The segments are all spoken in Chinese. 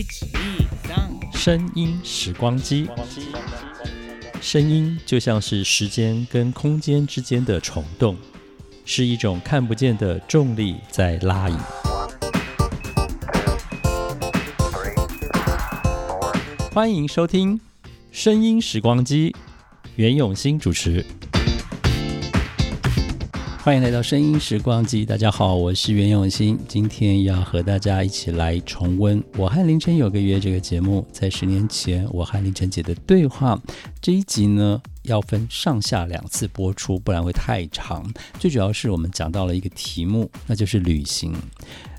一三，声音时光机，声音就像是时间跟空间之间的虫洞，是一种看不见的重力在拉引。欢迎收听《声音时光机》，袁永新主持。欢迎来到《声音时光机》，大家好，我是袁永新，今天要和大家一起来重温《我和凌晨有个约》这个节目，在十年前我和凌晨姐的对话。这一集呢，要分上下两次播出，不然会太长。最主要是我们讲到了一个题目，那就是旅行。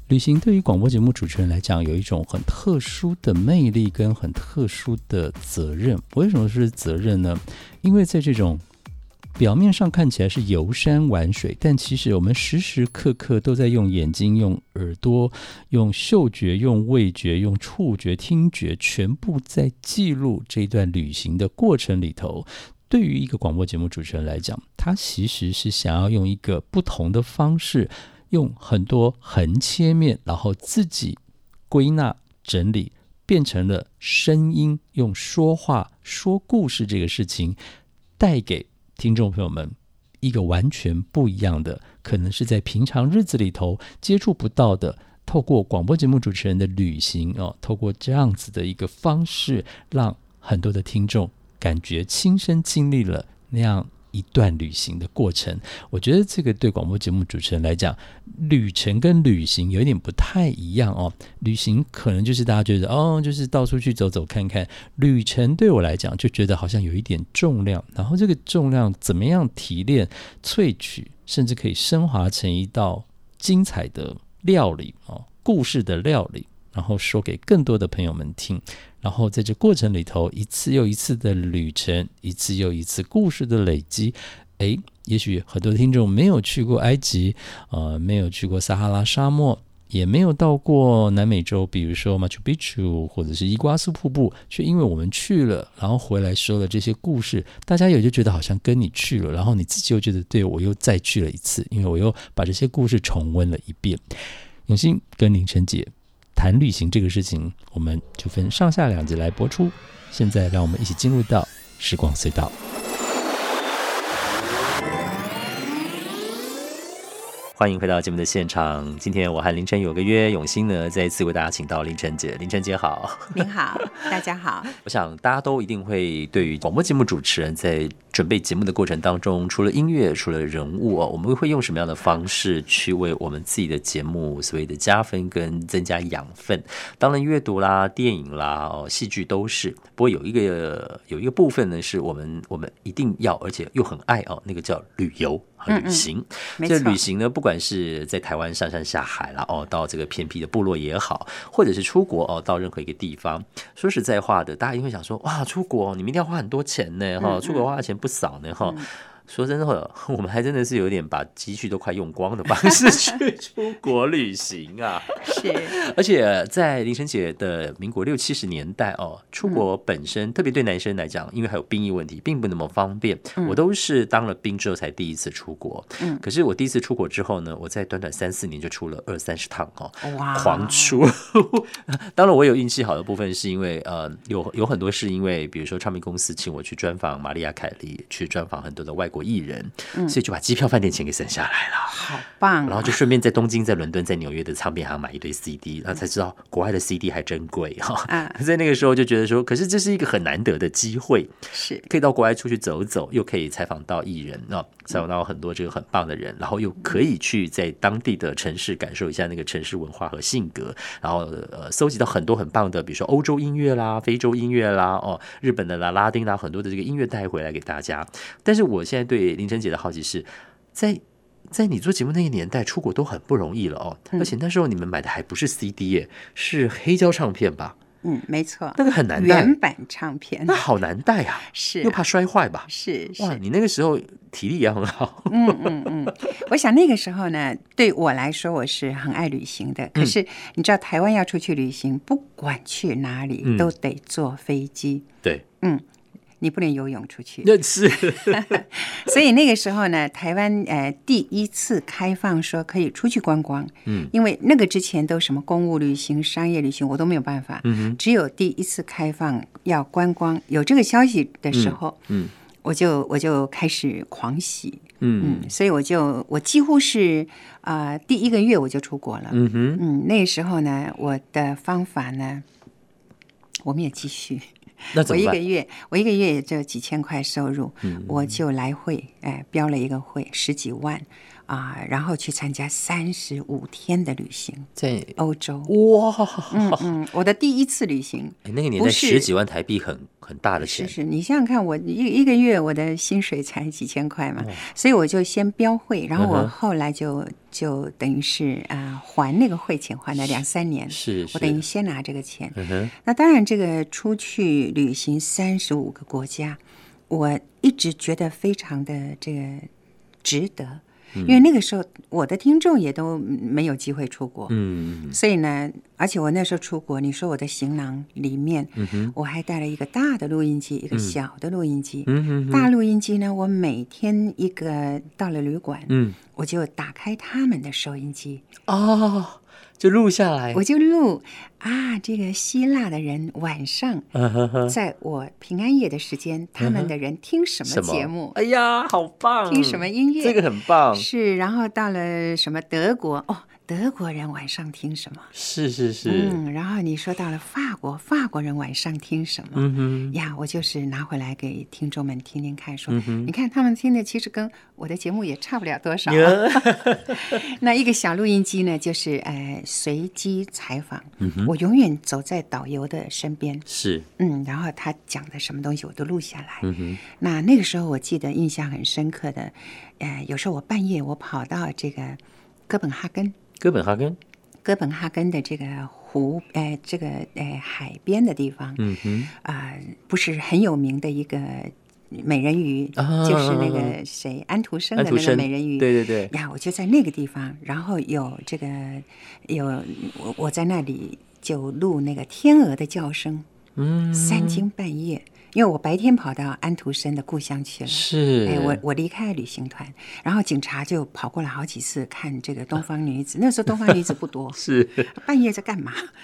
旅行对于广播节目主持人来讲，有一种很特殊的魅力跟很特殊的责任。为什么是责任呢？因为在这种表面上看起来是游山玩水，但其实我们时时刻刻都在用眼睛、用耳朵、用嗅觉、用味觉、用触觉、听觉，全部在记录这段旅行的过程里头。对于一个广播节目主持人来讲，他其实是想要用一个不同的方式。用很多横切面，然后自己归纳整理，变成了声音，用说话说故事这个事情，带给听众朋友们一个完全不一样的，可能是在平常日子里头接触不到的，透过广播节目主持人的旅行哦，透过这样子的一个方式，让很多的听众感觉亲身经历了那样。一段旅行的过程，我觉得这个对广播节目主持人来讲，旅程跟旅行有一点不太一样哦。旅行可能就是大家觉得哦，就是到处去走走看看；旅程对我来讲，就觉得好像有一点重量。然后这个重量怎么样提炼、萃取，甚至可以升华成一道精彩的料理哦，故事的料理。然后说给更多的朋友们听，然后在这过程里头，一次又一次的旅程，一次又一次故事的累积，诶，也许很多听众没有去过埃及，呃，没有去过撒哈拉沙漠，也没有到过南美洲，比如说马丘比丘或者是伊瓜苏瀑布，却因为我们去了，然后回来说了这些故事，大家也就觉得好像跟你去了，然后你自己又觉得对我又再去了一次，因为我又把这些故事重温了一遍。永新跟凌晨姐。谈旅行这个事情，我们就分上下两集来播出。现在，让我们一起进入到时光隧道。欢迎回到节目的现场。今天我和凌晨有个约，永兴呢再一次为大家请到凌晨姐。凌晨姐好，您好，大家好。我想大家都一定会对于广播节目主持人在准备节目的过程当中，除了音乐，除了人物哦，我们会用什么样的方式去为我们自己的节目所谓的加分跟增加养分？当然，阅读啦、电影啦、哦、戏剧都是。不过有一个有一个部分呢，是我们我们一定要而且又很爱哦，那个叫旅游。旅行，这旅行呢，不管是在台湾上山下海啦哦，到这个偏僻的部落也好，或者是出国哦，到任何一个地方，说实在话的，大家一定会想说，哇，出国你们一定要花很多钱呢，哈，出国花的钱不少呢，哈。说真的，我们还真的是有点把积蓄都快用光的方式去 出国旅行啊！是，而且在林晨姐的民国六七十年代哦，出国本身特别对男生来讲，因为还有兵役问题，并不那么方便。我都是当了兵之后才第一次出国。嗯，可是我第一次出国之后呢，我在短短三四年就出了二三十趟哦，哇，狂出！当然我有运气好的部分是因为呃，有有很多是因为，比如说唱片公司请我去专访玛利亚凯莉，去专访很多的外国。艺人，所以就把机票、饭店钱给省下来了，好棒！然后就顺便在东京、在伦敦、在纽约的唱片行买一堆 CD，然后才知道国外的 CD 还真贵哈。在那个时候就觉得说，可是这是一个很难得的机会，是可以到国外出去走走，又可以采访到艺人啊，采访到很多这个很棒的人，然后又可以去在当地的城市感受一下那个城市文化和性格，然后呃，搜集到很多很棒的，比如说欧洲音乐啦、非洲音乐啦、哦，日本的啦、拉丁啦，很多的这个音乐带回来给大家。但是我现在。对林晨姐的好奇是，在在你做节目那个年代，出国都很不容易了哦。而且那时候你们买的还不是 CD 耶，是黑胶唱片吧？嗯，没错，那个很难带。原版唱片那好难带啊，是又怕摔坏吧？是哇，你那个时候体力也很好。嗯嗯嗯，我想那个时候呢，对我来说我是很爱旅行的。可是你知道，台湾要出去旅行，不管去哪里都得坐飞机。对，嗯。你不能游泳出去。那是。所以那个时候呢，台湾呃第一次开放说可以出去观光，嗯，因为那个之前都什么公务旅行、商业旅行，我都没有办法，嗯只有第一次开放要观光，有这个消息的时候，嗯。我就我就开始狂喜，嗯嗯，所以我就我几乎是啊、呃第一个月我就出国了，嗯哼，嗯，那个时候呢，我的方法呢，我们也继续。我？一个月，我一个月也就几千块收入，嗯我就来会，哎，标了一个会，十几万啊、然后去参加三十五天的旅行，在欧洲。哇，嗯嗯，我的第一次旅行，哎那个年代十几万台币很很大的钱，是是，你想想看，我一一个月我的薪水才几千块嘛，哦所以我就先标会，然后我后来就就等于是啊、还那个会钱，还了两三年。是是，我等于先拿这个钱，那当然，这个出去旅行三十五个国家，我一直觉得非常的这个值得，因为那个时候我的听众也都没有机会出国，嗯所以呢，而且我那时候出国，你说我的行囊里面，嗯我还带了一个大的录音机，一个小的录音机。嗯哼大录音机呢，我每天一个到了旅馆，嗯。我就打开他们的收音机，哦，就录下来，我就录啊，这个希腊的人晚上在我平安夜的时间，他们的人听什么节目？哎呀，好棒！听什么音乐？这个很棒，是，然后到了什么德国哦，德国人晚上听什么？是是是，嗯，然后你说到了法国，法国人晚上听什么？嗯哼，呀，我就是拿回来给听众们听听看，说，嗯你看他们听的其实跟我的节目也差不了多少。呀 那一个小录音机呢，就是呃随机采访，嗯我永远走在导游的身边，是，嗯，然后他讲的什么东西我都录下来。嗯哼，那那个时候我记得印象很深刻的，呃，有时候我半夜我跑到这个哥本哈根，哥本哈根，哥本哈根的这个湖，呃，这个呃海边的地方，嗯哼，啊、不是很有名的一个美人鱼，啊就是那个谁安徒生的那个美人鱼。对对对，呀，我就在那个地方，然后有这个有我我在那里就录那个天鹅的叫声，嗯，三更半夜，因为我白天跑到安徒生的故乡去了。是，哎，我我离开了旅行团，然后警察就跑过来好几次看这个东方女子。那时候东方女子不多，是半夜在干嘛？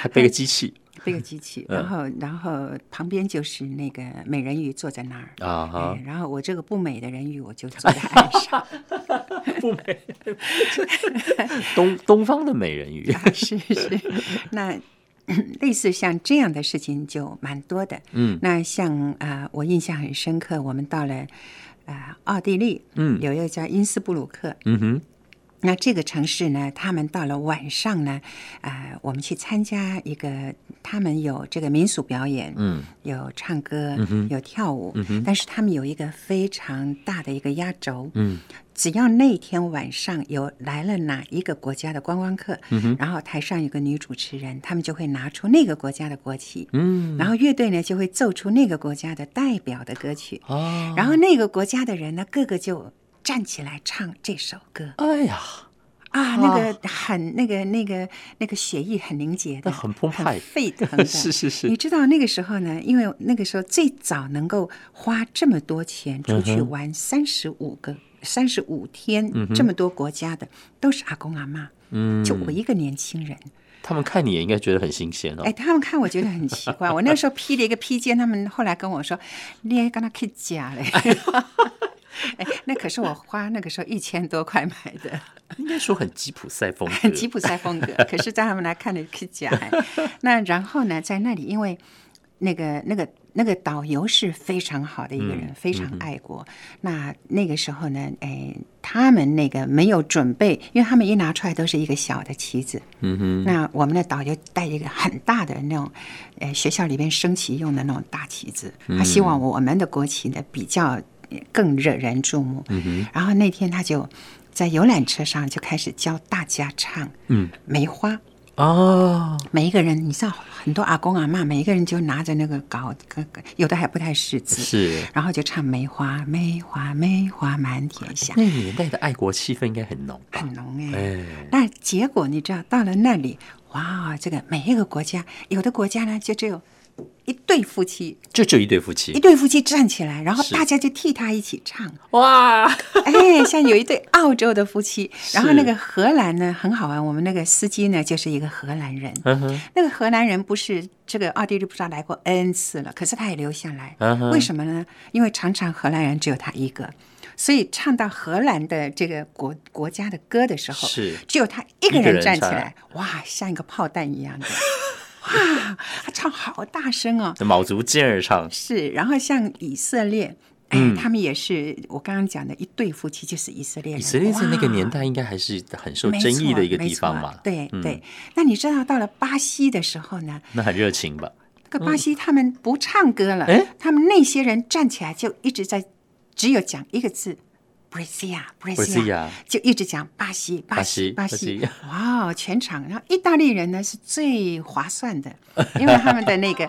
还背个机器背个机器，嗯然后然后旁边就是那个美人鱼坐在那儿。啊哎，，然后我这个不美的人鱼，我就坐在岸上。不美，东东方的美人鱼，啊是是，那 类似像这样的事情就蛮多的。嗯那像啊、呃我印象很深刻，我们到了啊、呃奥地利，嗯有一个叫因斯布鲁克。嗯哼，那这个城市呢，他们到了晚上呢，呃，我们去参加一个，他们有这个民俗表演，嗯有唱歌，嗯有跳舞，嗯哼但是他们有一个非常大的一个压轴，嗯。只要那天晚上有来了哪一个国家的观光客，嗯然后台上有个女主持人，他们就会拿出那个国家的国旗，嗯，然后乐队呢就会奏出那个国家的代表的歌曲，哦，然后那个国家的人呢，个个就站起来唱这首歌。哎呀，啊，那个很那个那个那个血液很凝结的，很澎湃。沸腾的，是是是。你知道那个时候呢，因为那个时候最早能够花这么多钱出去嗯玩三十五个、三十五天，这么多国家的，都是阿公阿妈，嗯，就我一个年轻人。他们看你也应该觉得很新鲜哦。哎，，他们看我觉得很奇怪。我那时候披了一个披肩，他们后来跟我说：“你还跟他去假嘞。” 哎，那可是我花那个时候一千多块买的，应该说很吉普赛风格，很吉普赛风格。可是，在他们来看的是假。哎 那然后呢，在那里，因为那个那个那个导游是非常好的一个人，非常爱国。那那个时候呢，哎，他们那个没有准备，因为他们一拿出来都是一个小的旗子。嗯哼，那我们的导游带一个很大的那种，呃，学校里边升旗用的那种大旗子，他希望我们的国旗呢比较呃更惹人注目。然后那天他就在游览车上就开始教大家唱，嗯，梅花。哦，每一个人，你知道，很多阿公阿妈，每一个人就拿着那个稿，有的还不太识字，是。然后就唱梅花，梅花，梅花满天下，那个年代的爱国气氛应该很浓吧？很浓哎、哎，那结果你知道，到了那里，哇，这个每一个国家，有的国家呢就只有一对夫妻，就只有一对夫妻。一，对夫妻站起来，然后大家就替他一起唱。哇，哎，像有一对澳洲的夫妻，然后那个荷兰呢很好玩，我们那个司机呢就是一个荷兰人，嗯哼，那个荷兰人不是这个奥地利不知道来过 N 次了，可是他也留下来，嗯为什么呢？因为常常荷兰人只有他一个。所以唱到荷兰的这个国国家的歌的时候，是。只有他一个人人站起来，哇，像一个炮弹一样的，哇，他唱好大声哦，卯足劲儿唱，是，然后像以色列，哎，他们也是我刚刚讲的一对夫妻，就是以色列以色列在那个年代应该还是很受争议的一个地方嘛，对嗯。对，那你知道到了巴西的时候呢？那很热情吧？那个巴西他们不唱歌了，哎他们那些人站起来就一直在，只有讲一个字。Brazil，Brazil，Brasilia 就一直讲巴西，巴西，巴西巴西巴西。哇，全场，然后意大利人呢是最划算的，因为他们的那个，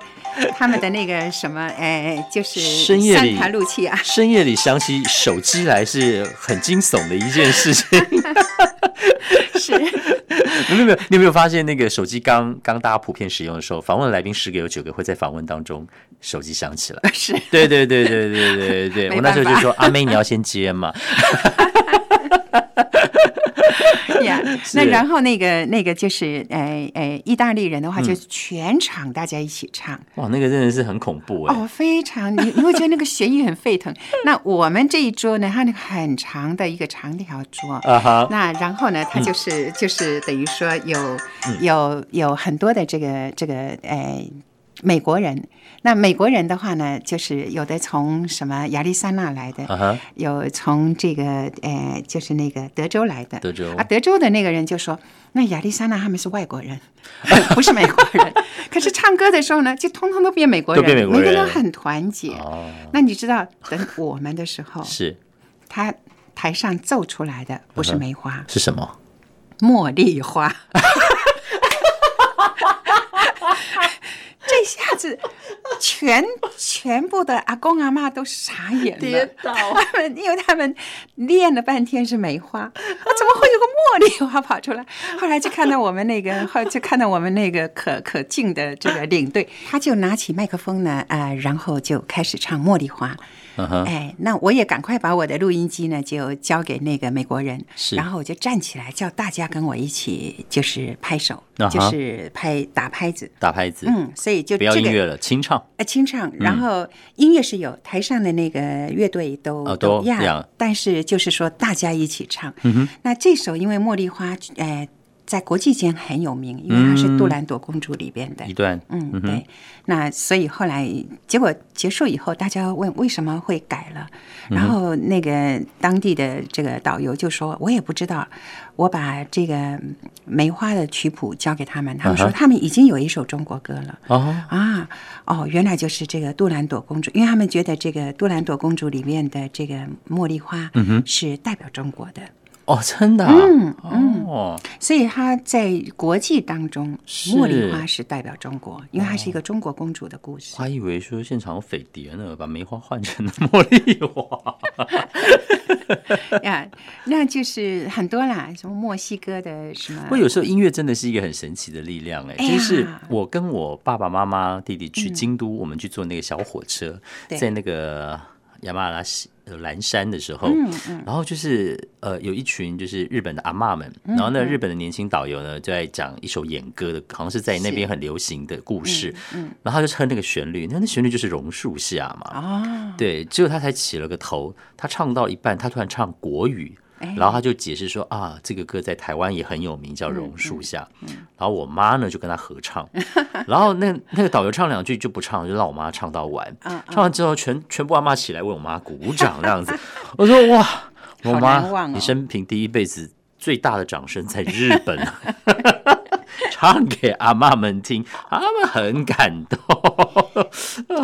他们的那个什么，哎，就是深夜里三塔路气啊，深夜里想起手机来是很惊悚的一件事情。是 没有没有？你有没有发现，那个手机刚刚大家普遍使用的时候，访问来宾十个有九个会在访问当中手机响起来。是，对对对对对对对，没我那时候就说阿妹你要先接嘛。呀。那然后那个那个就是，呃呃，意大利人的话，嗯就是全场大家一起唱。哇，那个真的是很恐怖哎、哦，非常，你你会觉得那个旋律很沸腾。那我们这一桌呢，它那个很长的一个长条桌，啊哈，那然后呢，它就是、就是等于说有有有很多的这个这个呃美国人。那美国人的话呢，就是有的从什么亚利桑那来的，有从这个呃就是那个德州来的。德州啊，德州的那个人就说，那亚利桑那他们是外国人，不是美国人。可是唱歌的时候呢，就通通都变美国人，都变美国每个人人都很团结。哦，那你知道，等我们的时候，是他台上奏出来的不是梅花，是什么？茉莉花。这下子，全全部的阿公阿妈都傻眼了，倒。他们因为他们练了半天是梅花，啊，怎么会有个茉莉花跑出来？后来就看到我们那个，后来就看到我们那个可可敬的这个领队，他就拿起麦克风呢，啊、然后就开始唱《茉莉花》。嗯哼，哎，那我也赶快把我的录音机呢就交给那个美国人，是。然后我就站起来叫大家跟我一起就是拍手，就是拍打拍子。打拍子，嗯，所以就不要这个音乐了，清唱。呃，清唱，然后音乐是有，台上的那个乐队都、哦都一样但是就是说大家一起唱。嗯、那这首因为《茉莉花》呃，在国际间很有名，因为她是杜兰朵公主里边的。一段，嗯，对。那所以后来结果结束以后，大家问为什么会改了，然后那个当地的这个导游就说：“我也不知道。”我把这个梅花的曲谱交给他们，他们说他们已经有一首中国歌了。哦，啊，哦，原来就是这个杜兰朵公主，因为他们觉得这个杜兰朵公主里面的这个茉莉花是代表中国的，哦，真的、啊，嗯哦，所以它在国际当中，茉莉花是代表中国，因为它是一个中国公主的故事。我还以为说现场有匪谍呢，把梅花换成了茉莉花。呀，那就是很多啦，什么墨西哥的什么。不过有时候音乐真的是一个很神奇的力量哎、就是我跟我爸爸妈妈、弟弟去京都，我们去坐那个小火车，对。在那个亚马拉西呃蓝山的时候，嗯然后就是呃有一群就是日本的阿妈们，然后呢日本的年轻导游呢就在讲一首演歌的，好像是在那边很流行的故事，然后他就唱那个旋律，那那旋律就是榕树下嘛，啊，对，结果他才起了个头，他唱到一半，他突然唱国语，哎然后他就解释说啊，这个歌在台湾也很有名，叫《榕树下》。然后我妈呢就跟他合唱，然后那那个导游唱两句就不唱，就让我妈唱到完。唱完之后，全全部阿妈起来为我妈鼓掌这样子。我说哇，我好妈，哦你生平第一辈子最大的掌声在日本。唱给阿妈们听，他们很感动。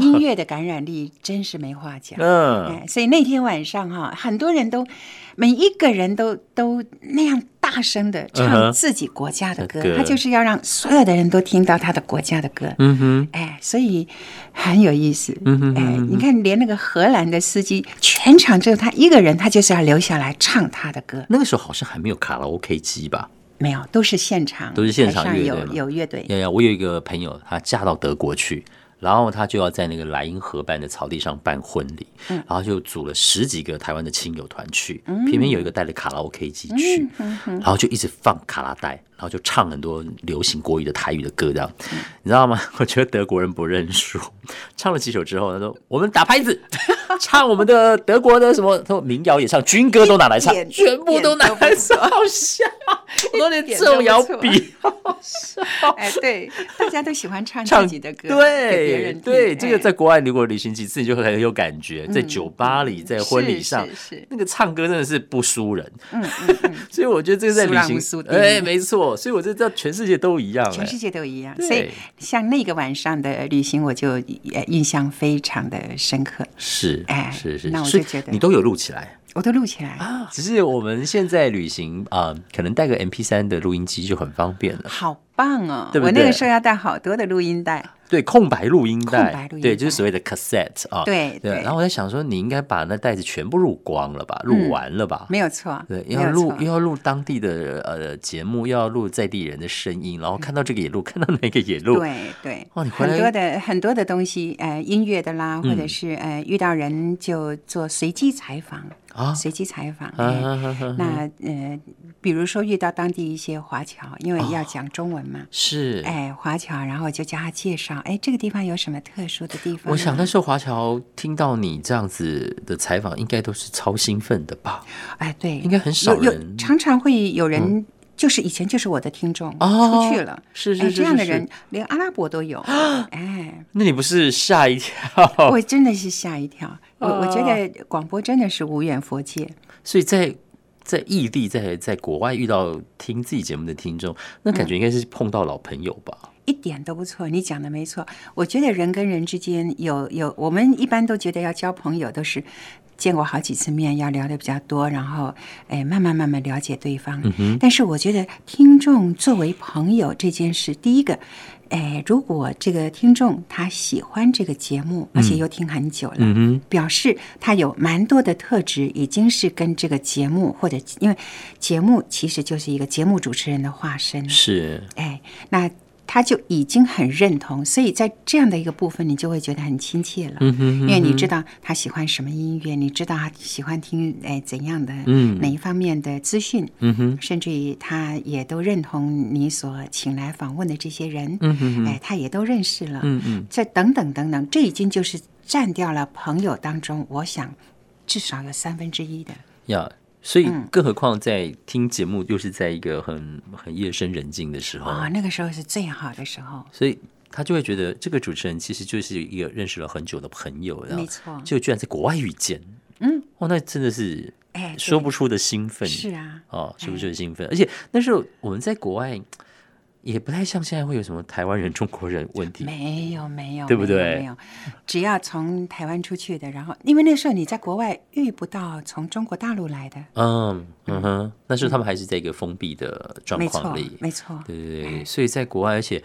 音乐的感染力真是没话讲。嗯，哎，所以那天晚上哈，很多人都每一个人都都那样大声的嗯唱自己国家的歌，他就是要让所有的人都听到他的国家的歌。嗯哼，哎，所以很有意思。嗯哼哎，你看，连那个荷兰的司机，全场只有他一个人，他就是要留下来唱他的歌。那个时候好像还没有卡拉 OK 机吧？没有，都是现场，都是现场乐队有有乐队。呀呀，我有一个朋友，她嫁到德国去，然后他就要在那个莱茵河畔的草地上办婚礼，嗯。然后就组了十几个台湾的亲友团去，偏偏有一个带了卡拉 OK 机去，嗯然后就一直放卡拉带，然后就唱很多流行国语的台语的歌，这样，嗯你知道吗？我觉得德国人不认输，唱了几首之后，他说我们打拍子，唱我们的德国的什么，他说民谣也唱，军歌都拿来唱。全部都拿来唱，好笑，我都连这种也要比。哎，对，大家都喜欢唱唱自己的歌，对对，这个哎在国外如果旅行几次，你就很有感觉，在酒吧里，在婚礼上那个唱歌真的是不输人。嗯嗯嗯，所以我觉得这个在旅行哎，没错。所以我就知道全世界都一样，全世哎界都一样。所以像那个晚上的旅行，我就呃印象非常的深刻，是，哎是是，那我就觉得你都有录起来。我都录起来。啊，只是我们现在旅行啊、可能带个 M P 三的录音机就很方便了。好棒哦！对对我那个时候要带好多的录音带，对，空白录音带，对，就是所谓的 cassette 啊。对。对对然后我在想说，你应该把那袋子全部录光了吧，录完了吧？没有错，对，要录又要录当地的呃节目，又要录在地人的声音，然后看到这个也录，看到那个也录。对对，哇你回来很多的很多的东西，呃，音乐的啦，或嗯者是呃遇到人就做随机采访啊随机采访。那呃，比如说遇到当地一些华侨，因为哦要讲中文嘛，是。哎，华侨，然后就叫他介绍，哎，这个地方有什么特殊的地方啊？我想那时候华侨听到你这样子的采访，应该都是超兴奋的吧？哎，对，应该很少有常常会有人。就是以前就是我的听众、哦出去了，是是哎是这样的人连阿拉伯都有，哎，那你不是吓一跳？我真的是吓一跳。我我觉哦得广播真的是无远佛界，所以在在异地，在在国外遇到听自己节目的听众，那感觉应该是碰到老朋友吧？一点都不错。你讲的没错，我觉得人跟人之间有有，我们一般都觉得要交朋友都是。见过好几次面，要聊的比较多，然后哎，慢慢慢慢了解对方。但是我觉得听众作为朋友这件事，第一个，哎，如果这个听众他喜欢这个节目，而且又听很久了，嗯，表示他有蛮多的特质，已经是跟这个节目或者因为节目其实就是一个节目主持人的化身，是。哎，那他就已经很认同，所以在这样的一个部分，你就会觉得很亲切了，嗯哼因为你知道他喜欢什么音乐，你知道他喜欢听哎怎样的嗯。哪一方面的资讯，嗯哼，甚至于他也都认同你所请来访问的这些人，嗯哼哼。哎，他也都认识了，嗯嗯，这等等等等，这已经就是占掉了朋友当中，我想至少有三分之一的。呀。所以，嗯。更何况在听节目，又是在一个很很夜深人静的时候，哦，那个时候是最好的时候，所以他就会觉得这个主持人其实就是一个认识了很久的朋友，然后没错。就居然在国外遇见，嗯，哦，那真的是哎，说不出的兴奋，是啊，哦，说不出的兴奋，而且那时候我们在国外也不太像现在会有什么台湾人、中国人问题，没有没有，对不对？没有，只要从台湾出去的，然后因为那时候你在国外遇不到从中国大陆来的，嗯嗯。哼，那时候他们还是在一个封闭的状没错况里，没错，对对对，所以在国外，而且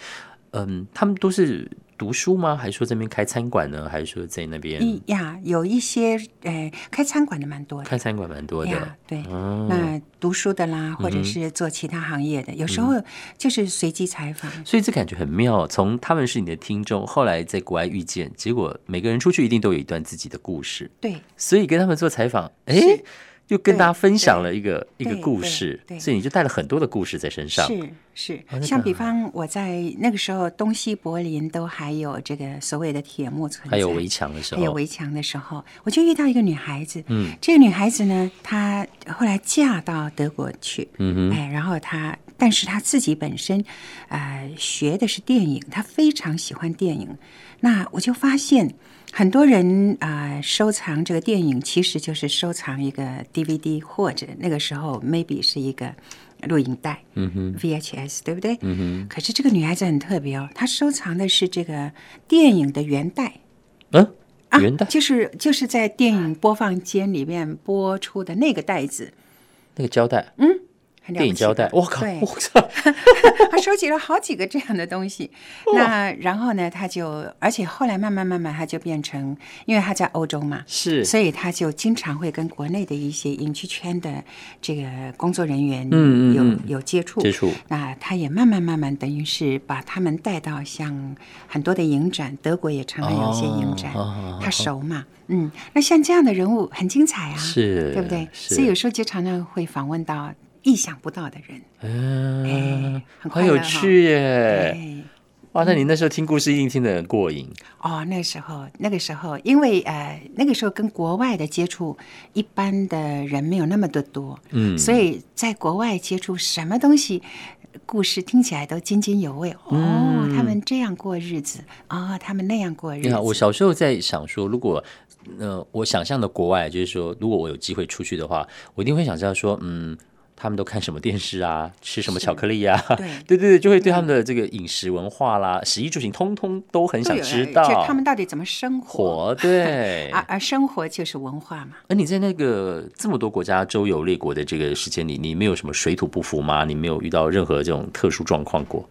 嗯，他们都是读书吗？还是说这边开餐馆呢？还是说在那边呀，有一些呃开餐馆的蛮多的。开餐馆蛮多的呀，？对，哦那读书的啦，或嗯者是做其他行业的，有时候就是随机采访。所以这感觉很妙。从他们是你的听众，后来在国外遇见，结果每个人出去一定都有一段自己的故事，对，所以跟他们做采访，哎是，又跟大家分享了一个一个故事，对所以你就带了很多的故事在身上。是是哦，像比方我在那个时候，东西柏林都还有这个所谓的铁幕存在，还有围墙的时候，还有围墙的时候，我就遇到一个女孩子。嗯，这个女孩子呢，她后来嫁到德国去，嗯哼，哎，然后她，但是她自己本身，呃，学的是电影，她非常喜欢电影。那我就发现，很多人啊、呃收藏这个电影，其实就是收藏一个 DVD，或者那个时候 maybe 是一个录影带，嗯哼，VHS，对不对？嗯哼，可是这个女孩子很特别哦，她收藏的是这个电影的原带。嗯，啊原带？就是就是在电影播放间里面播出的那个袋子，那个胶带，很了不起电影胶带，我靠，我操，他收集了好几个这样的东西。那然后呢，他就而且后来慢慢慢慢，他就变成，因为他在欧洲嘛，是。所以他就经常会跟国内的一些影剧圈的这个工作人员有嗯嗯。有有接触。接触。那他也慢慢慢慢，等于是把他们带到像很多的影展，德国也常常有一些影展，他熟嘛，嗯，那像这样的人物很精彩啊，是对不对？所以有时候就常常会访问到意想不到的人，嗯哎，很好有趣耶！哎。哇，那你那时候听故事一定听得很过瘾。哦，那时候，那个时候，因为呃，那个时候跟国外的接触，一般的人没有那么的多，嗯所以在国外接触什么东西，故事听起来都津津有味。哦，他们这样过日子，哦，他们那样过日子。我小时候在想说，如果呃，我想象的国外就是说，如果我有机会出去的话，我一定会想知道说，嗯。他们都看什么电视啊？吃什么巧克力啊？对 对对对，就会对他们的这个饮食文化啦、食衣住行，通通都很想知道就。他们到底怎么生活？活对而，而 生活就是文化嘛。而你在那个这么多国家周游列国的这个时间里，你没有什么水土不服吗？你没有遇到任何这种特殊状况过？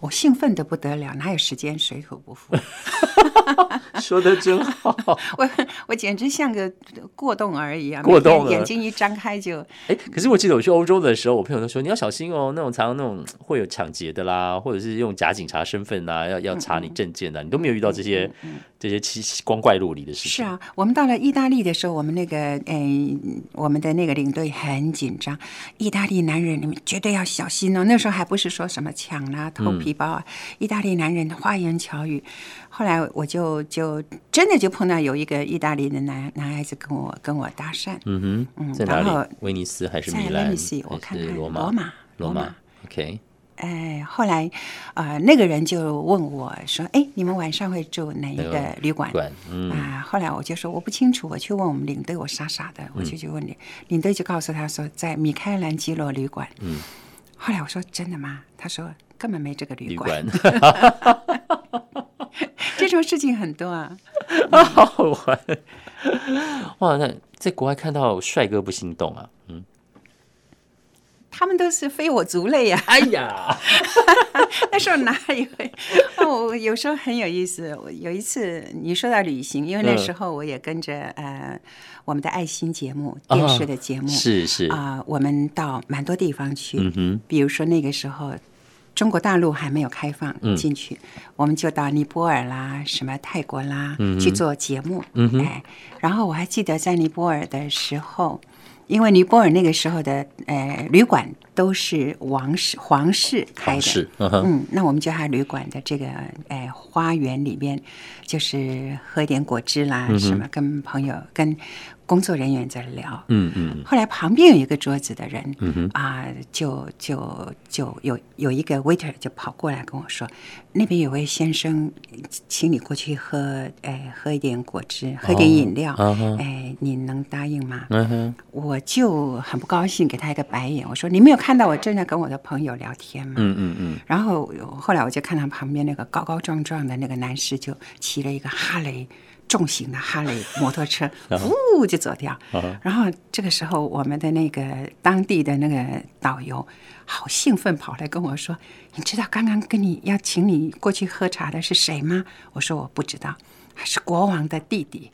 我兴奋的不得了，哪有时间水土不服？说的真好。我我简直像个过动儿一样，过动眼睛一张开就哎，可是我记得我去欧洲的时候，我朋友都说你要小心哦，那种常常那种会有抢劫的啦，或者是用假警察身份啊，要要查你证件的，你都没有遇到这些这些奇奇光怪陆离的事情。是啊，我们到了意大利的时候，我们那个诶、我们的那个领队很紧张。意大利男人，你们绝对要小心哦。那时候还不是说什么抢啦、偷皮包啊，意大利男人的花言巧语。后来我就就真的就碰到有一个意大利的男男孩子跟我跟我搭讪，嗯哼，在哪然后里？威尼斯还是在米兰？Let me see，我看看罗马？罗马。OK，哎，后来，呃，那个人就问我说：“哎，你们晚上会住哪一个个旅馆？”馆，嗯，啊，后来我就说我不清楚，我去问我们领队，我傻傻的，我就去问领领队，就告诉他说在米开朗基罗旅馆。嗯，后来我说真的吗？他说根本没这个旅旅馆，这种事情很多啊。好 好玩。哇，那在国外看到帅哥不心动啊？嗯，他们都是非我族类呀、哎呀，那时候哪里会？哦，我有时候很有意思。我有一次你说到旅行，因为那嗯时候我也跟着呃我们的爱心节目、电视的节目是是，啊、我们到蛮多地方去。嗯哼，比如说那个时候，中国大陆还没有开放嗯。进去，我们就到尼泊尔啦、什么泰国啦、嗯去做节目。嗯哼。哎，然后我还记得在尼泊尔的时候，因为尼泊尔那个时候的呃旅馆都是王室皇室开的，嗯那我们就在旅馆的这个哎花园里面，就是喝一点果汁啦，什么跟朋友、跟工作人员在聊。嗯嗯后来旁边有一个桌子的人，嗯哼啊，就就就有有一个 waiter 就跑过来跟我说，那边有位先生，请你过去喝，哎，喝一点果汁，喝点饮料，哎，你能答应吗？嗯哼，我就很不高兴，给他一个白眼，我说你没有看到我正在跟我的朋友聊天吗？嗯嗯嗯，然后后来我就看到旁边那个高高壮壮的那个男士就骑了一个哈雷重型的哈雷摩托车，呜就走掉。然后这个时候，我们的那个当地的那个导游好兴奋，跑来跟我说：“你知道刚刚跟你要请你过去喝茶的是谁吗？”我说：“我不知道，是国王的弟弟。”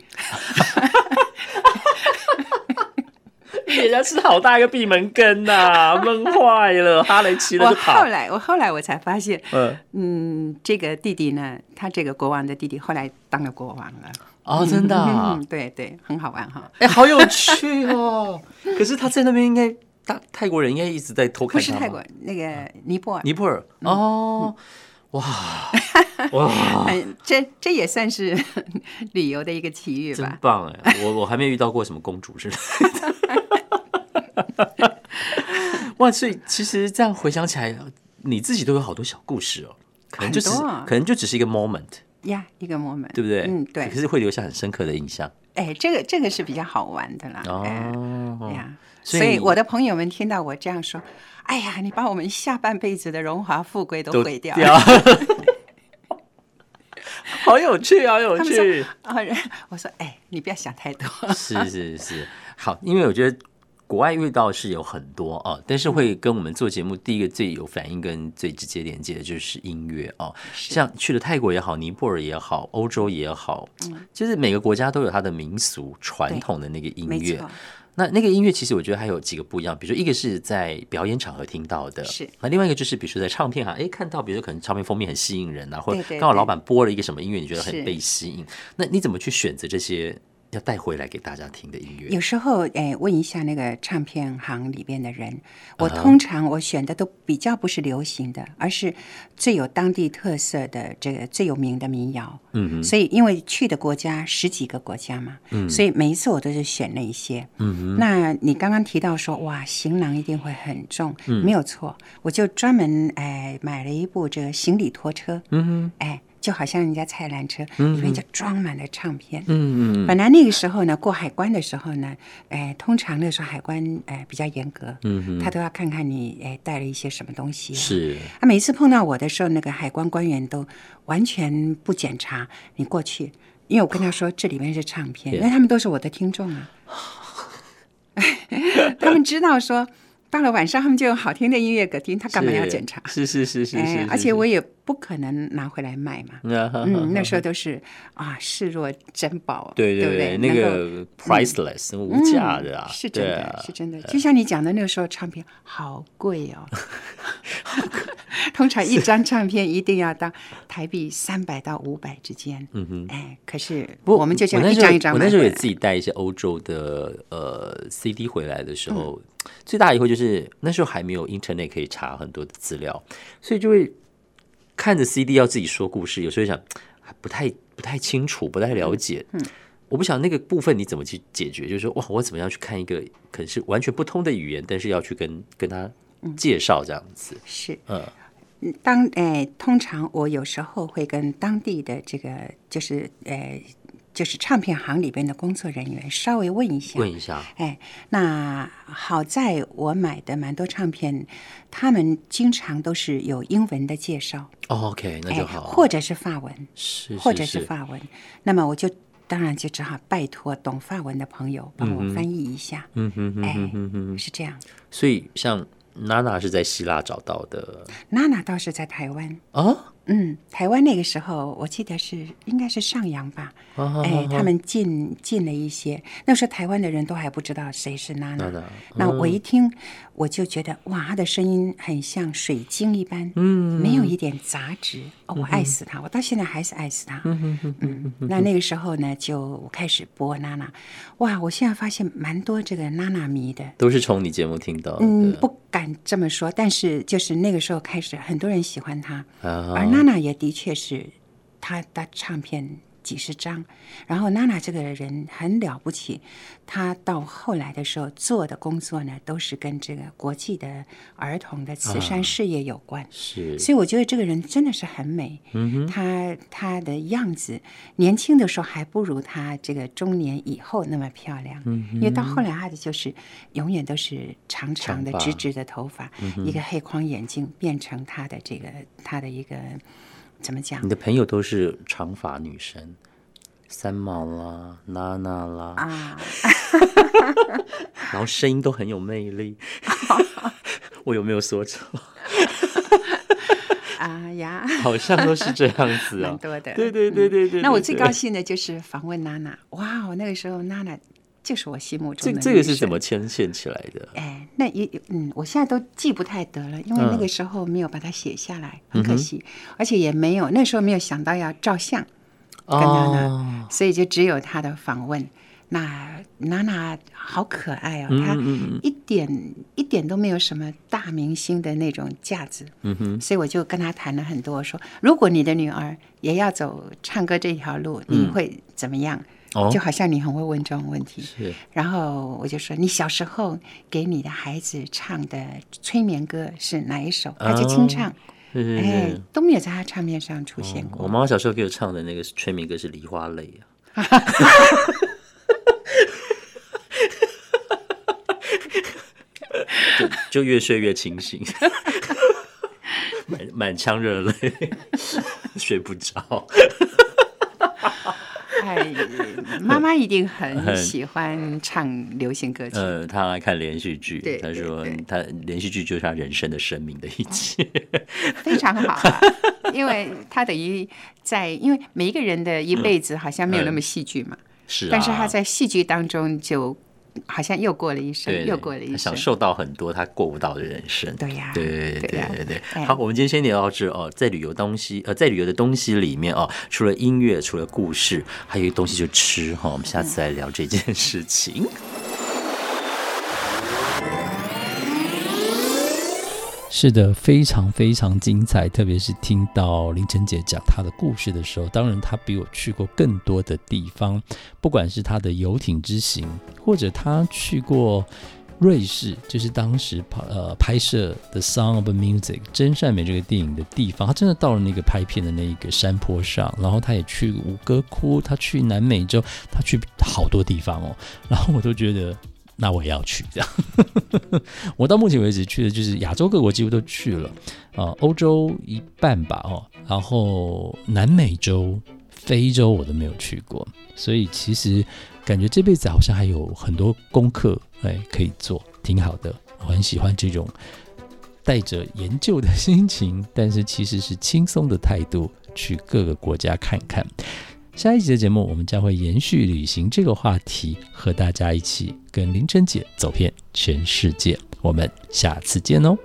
人家吃好大一个闭门羹呐、闷坏了，哈雷骑了我就跑后。来，我后来我才发现，嗯，嗯，这个弟弟呢，他这个国王的弟弟后来当了国王了。哦，真的、啊嗯，，对对，很好玩哈。哎、好有趣哦。可是他在那边应该大泰国人应该一直在偷看他不是泰国，那个尼泊尔，尼泊尔哦，哇哇，嗯，这这也算是旅游的一个奇遇吧真吧。棒哎！我我还没遇到过什么公主之类的。哇，所以其实这样回想起来，你自己都有好多小故事哦，可能就只是啊可能就只是一个 moment，呀，一个 moment，对不对？嗯，对可。是会留下很深刻的印象哎，这个这个是比较好玩的啦。哎哦。呀，所以所以我的朋友们听到我这样说，哎呀，你把我们下半辈子的荣华富贵都毁掉了。好有趣，好有趣说。啊，我说，哎，你不要想太多。是是是，好，因为我觉得国外遇到是有很多啊，但是会跟我们做节目第一个最有反应跟最直接连接的就是音乐哦。像去了泰国也好，尼泊尔也好，欧洲也好，就是每个国家都有它的民俗传统的那个音乐。那那个音乐其实我觉得还有几个不一样，比如说一个是在表演场合听到的，是。那另外一个就是比如说在唱片行，哎看到，比如说可能唱片封面很吸引人啊，或者刚好老板播了一个什么音乐，你觉得很被吸引，那你怎么去选择这些？要带回来给大家听的音乐，有时候诶，问一下那个唱片行里边的人，我通常我选的都比较不是流行的，而是最有当地特色的这个最有名的民谣。嗯所以因为去的国家十几个国家嘛，嗯，所以每一次我都是选那一些。嗯那你刚刚提到说哇，行囊一定会很重，没有错，我就专门哎买了一部这个行李拖车。嗯哼，哎。就好像人家菜篮车里面就装满了唱片。嗯嗯。本来那个时候呢，过海关的时候呢，哎，通常那时候海关哎比较严格，嗯他都要看看你哎带了一些什么东西。是。他每次碰到我的时候，那个海关官员都完全不检查你过去，因为我跟他说这里面是唱片，因为他们都是我的听众啊。他们知道说。到了晚上，他们就有好听的音乐可听，他干嘛要检查？是是是是是，而且我也不可能拿回来卖嘛。嗯，那时候都是啊，视若珍宝，对对对，那个 priceless 无价的啊，是真的，是真的。就像你讲的，那个时候唱片好贵哦，通常一张唱片一定要到台币三百到五百之间。嗯哼，哎，可是不，我们就这样一张一张。我那时候也自己带一些欧洲的呃 CD 回来的时候。最大以后就是那时候还没有 Internet 可以查很多的资料，所以就会看着 CD 要自己说故事，有时候想不太不太清楚，不太了解。嗯，我不想那个部分你怎么去解决？就是说，哇，我怎么样去看一个可能是完全不通的语言，但是要去跟跟他介绍这样子。是，嗯，当诶，通常我有时候会跟当地的这个就是诶。就是唱片行里边的工作人员稍微问一下，问一下，哎，那好在我买的蛮多唱片，他们经常都是有英文的介绍。OK，那就好，或者是法文，是，或者是法文。那么我就当然就只好拜托懂法文的朋友帮我翻译一下。嗯哼哼，哎，是这样。所以像娜娜是在希腊找到的，娜娜倒是在台湾哦。嗯，台湾那个时候，我记得是应该是上扬吧。哎，他们进进了一些，那时候台湾的人都还不知道谁是娜娜。那我一听，我就觉得哇，她的声音很像水晶一般，嗯，没有一点杂质。哦，我爱死她，我到现在还是爱死她。嗯嗯嗯。那那个时候呢，就开始播娜娜。哇，我现在发现蛮多这个娜娜迷的，都是从你节目听到。嗯，不敢这么说，但是就是那个时候开始，很多人喜欢她，而娜娜也的确是她的唱片。几十张，然后娜娜这个人很了不起，她到后来的时候做的工作呢，都是跟这个国际的儿童的慈善事业有关。是，所以我觉得这个人真的是很美。嗯哼，她她的样子，年轻的时候还不如她这个中年以后那么漂亮。嗯因为到后来她的就是永远都是长长的、直直的头发，一个黑框眼镜，变成她的这个她的一个。怎么讲？你的朋友都是长发女神，三毛啦、娜娜啦，啊，然后声音都很有魅力。我有没有说错？啊 呀，好像都是这样子啊，多的。对对对对对。那我最高兴的就是访问娜娜，哇，我那个时候娜娜。就是我心目中的这个是怎么牵线起来的？哎，那也嗯，我现在都记不太得了，因为那个时候没有把它写下来，很可惜，而且也没有那时候没有想到要照相跟娜娜，所以就只有他的访问。那娜娜好可爱哦，她一点一点都没有什么大明星的那种架子，嗯哼，所以我就跟她谈了很多，说如果你的女儿也要走唱歌这条路，你会怎么样？就好像你很会问这种问题，是。然后我就说，你小时候给你的孩子唱的催眠歌是哪一首？他就清唱，哎，都没有在他唱片上出现过。我妈妈小时候给我唱的那个催眠歌是《梨花泪》啊，就就越睡越清醒，满满腔热泪，睡不着。哎，妈妈一定很喜欢唱流行歌曲。呃，她爱看连续剧，对她说对对她连续剧就是她人生的生命的一切。非常好、啊，因为他等于在，因为每一个人的一辈子好像没有那么戏剧嘛，是啊，但是他在戏剧当中就好像又过了一生，又过了一生她享。受到很多他过不到的人生。对呀，对对对对呀对好，我们今天先聊到这哦。在旅游东西，呃，在旅游的东西里面哦，除了音乐，除了故事，还有一个东西就吃哈、我们下次来聊这件事情。是的，非常非常精彩，特别是听到林晨姐讲她的故事的时候，当然她比我去过更多的地方，不管是她的游艇之行，或者他去过瑞士，就是当时拍呃拍摄《The Song of Music》真善美这个电影的地方，他真的到了那个拍片的那一个山坡上，然后他也去吴哥窟，他去南美洲，他去好多地方哦，然后我都觉得。那我也要去，这样。我到目前为止去的就是亚洲各国，几乎都去了，呃，欧洲一半吧，哦，然后南美洲、非洲我都没有去过，所以其实感觉这辈子好像还有很多功课，哎，可以做，挺好的。我很喜欢这种带着研究的心情，但是其实是轻松的态度去各个国家看看。下一集的节目，我们将会延续旅行这个话题，和大家一起跟林晨姐走遍全世界。我们下次见哦。